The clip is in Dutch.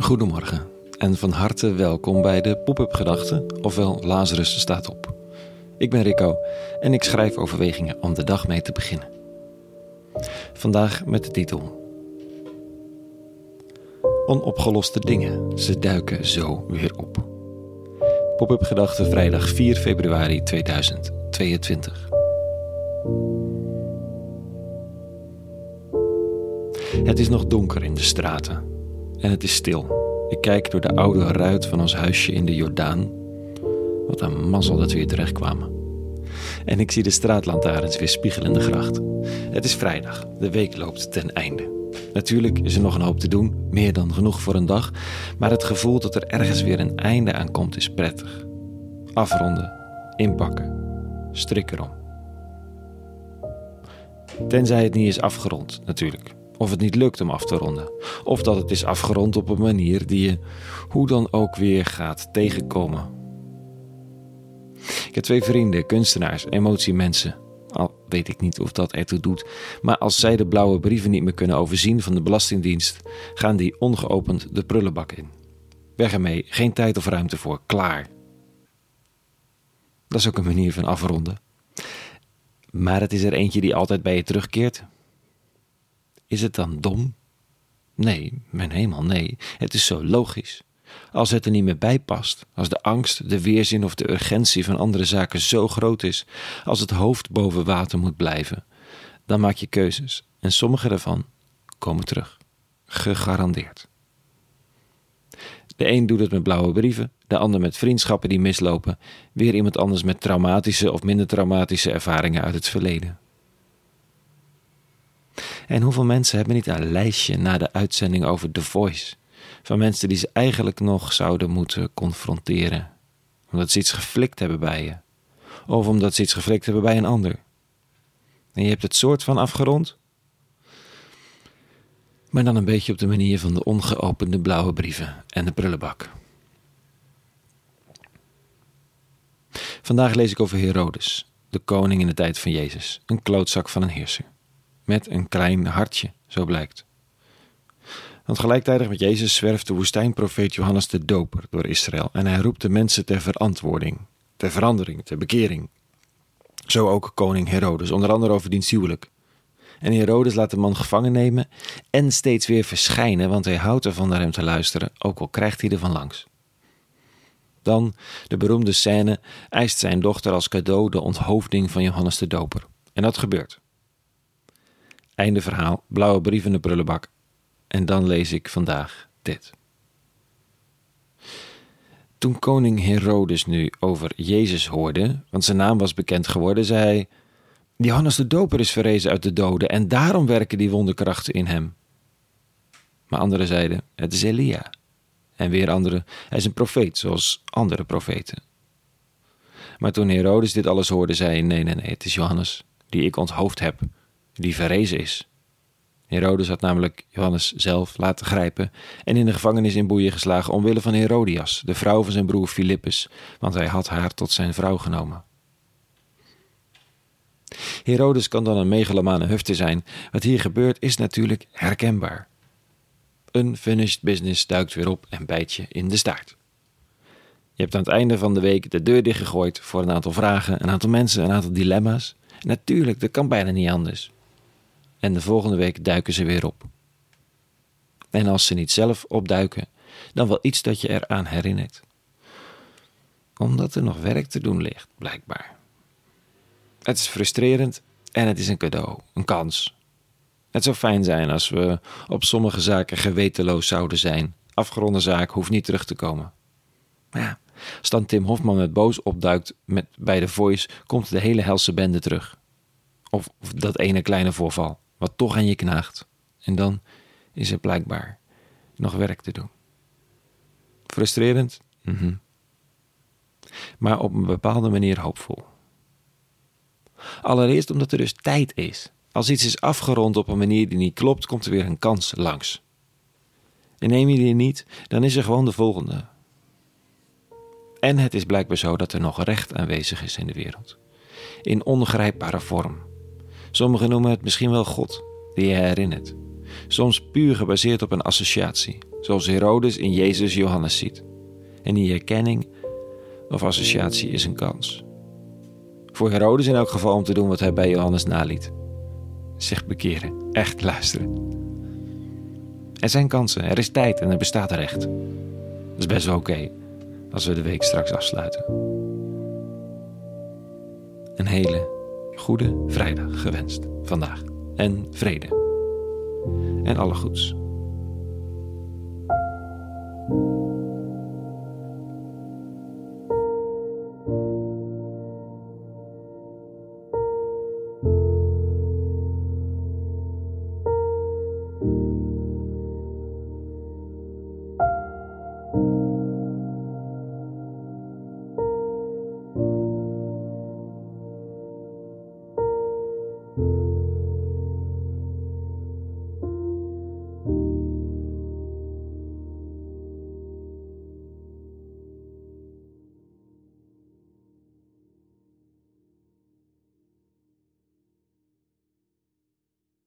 Goedemorgen en van harte welkom bij de Pop-up Gedachten, ofwel Lazarus staat op. Ik ben Rico en ik schrijf overwegingen om de dag mee te beginnen. Vandaag met de titel Onopgeloste dingen, ze duiken zo weer op. Pop-up Gedachten vrijdag 4 februari 2022. Het is nog donker in de straten en het is stil. Ik kijk door de oude ruit van ons huisje in de Jordaan. Wat een mazzel dat we hier terecht kwamen. En ik zie de straatlantaarns weer spiegelen in de gracht. Het is vrijdag, de week loopt ten einde. Natuurlijk is er nog een hoop te doen, meer dan genoeg voor een dag, maar het gevoel dat er ergens weer een einde aan komt is prettig. Afronden, inpakken, strik erom. Tenzij het niet is afgerond, natuurlijk of het niet lukt om af te ronden. Of dat het is afgerond op een manier die je hoe dan ook weer gaat tegenkomen. Ik heb twee vrienden, kunstenaars, emotiemensen. Al weet ik niet of dat ertoe doet. Maar als zij de blauwe brieven niet meer kunnen overzien van de Belastingdienst, gaan die ongeopend de prullenbak in. Weg ermee, geen tijd of ruimte voor, klaar. Dat is ook een manier van afronden. Maar het is er eentje die altijd bij je terugkeert. Is het dan dom? Nee, mijn hemel, nee. Het is zo logisch. Als het er niet meer bij past, als de angst, de weerzin of de urgentie van andere zaken zo groot is, als het hoofd boven water moet blijven, dan maak je keuzes en sommige daarvan komen terug. Gegarandeerd. De een doet het met blauwe brieven, de ander met vriendschappen die mislopen, weer iemand anders met traumatische of minder traumatische ervaringen uit het verleden. En hoeveel mensen hebben niet een lijstje na de uitzending over The Voice? Van mensen die ze eigenlijk nog zouden moeten confronteren. Omdat ze iets geflikt hebben bij je. Of omdat ze iets geflikt hebben bij een ander. En je hebt het soort van afgerond. Maar dan een beetje op de manier van de ongeopende blauwe brieven en de prullenbak. Vandaag lees ik over Herodes, de koning in de tijd van Jezus, een klootzak van een heerser met een klein hartje, zo blijkt. Want gelijktijdig met Jezus zwerft de woestijnprofeet Johannes de Doper door Israël en hij roept de mensen ter verantwoording, ter verandering, ter bekering. Zo ook koning Herodes, onder andere over diens huwelijk. En Herodes laat de man gevangen nemen en steeds weer verschijnen, want hij houdt ervan naar hem te luisteren, ook al krijgt hij er van langs. Dan, de beroemde scène, eist zijn dochter als cadeau de onthoofding van Johannes de Doper. En dat gebeurt. Einde verhaal, blauwe brief in de prullenbak. En dan lees ik vandaag dit. Toen koning Herodes nu over Jezus hoorde, want zijn naam was bekend geworden, zei hij: Johannes de Doper is verrezen uit de doden en daarom werken die wonderkrachten in hem. Maar anderen zeiden: Het is Elia. En weer anderen: Hij is een profeet, zoals andere profeten. Maar toen Herodes dit alles hoorde, zei hij: Nee, nee, nee, het is Johannes, die ik onthoofd heb die verrezen is. Herodes had namelijk Johannes zelf laten grijpen en in de gevangenis in boeien geslagen omwille van Herodias, de vrouw van zijn broer Filippus, want hij had haar tot zijn vrouw genomen. Herodes kan dan een megalomane hufte zijn. Wat hier gebeurt is natuurlijk herkenbaar. Unfinished business duikt weer op en bijt je in de staart. Je hebt aan het einde van de week de deur dichtgegooid voor een aantal vragen, een aantal mensen, een aantal dilemma's. natuurlijk, dat kan bijna niet anders en de volgende week duiken ze weer op. En als ze niet zelf opduiken, dan wel iets dat je eraan herinnert. Omdat er nog werk te doen ligt, blijkbaar. Het is frustrerend en het is een cadeau, een kans. Het zou fijn zijn als we op sommige zaken gewetenloos zouden zijn. Afgeronde zaak hoeft niet terug te komen. Ja, als dan Tim Hofman met boos opduikt met, bij de Voice, komt de hele helse bende terug. Of dat ene kleine voorval wat toch aan je knaagt. En dan is er blijkbaar nog werk te doen. Frustrerend? Mm Maar op een bepaalde manier hoopvol. Allereerst omdat er dus tijd is. Als iets is afgerond op een manier die niet klopt, komt er weer een kans langs. En neem je die niet, dan is er gewoon de volgende. En het is blijkbaar zo dat er nog recht aanwezig is in de wereld. In ongrijpbare vorm. Sommigen noemen het misschien wel God, die je herinnert. Soms puur gebaseerd op een associatie. zoals Herodes in Jezus Johannes ziet. En die herkenning of associatie is een kans. Voor Herodes in elk geval om te doen wat hij bij Johannes naliet. Zich bekeren, echt luisteren. Er zijn kansen, er is tijd en er bestaat recht. Dat is best wel oké als we de week straks afsluiten. Een hele goede vrijdag gewenst vandaag. En vrede. En alle goeds.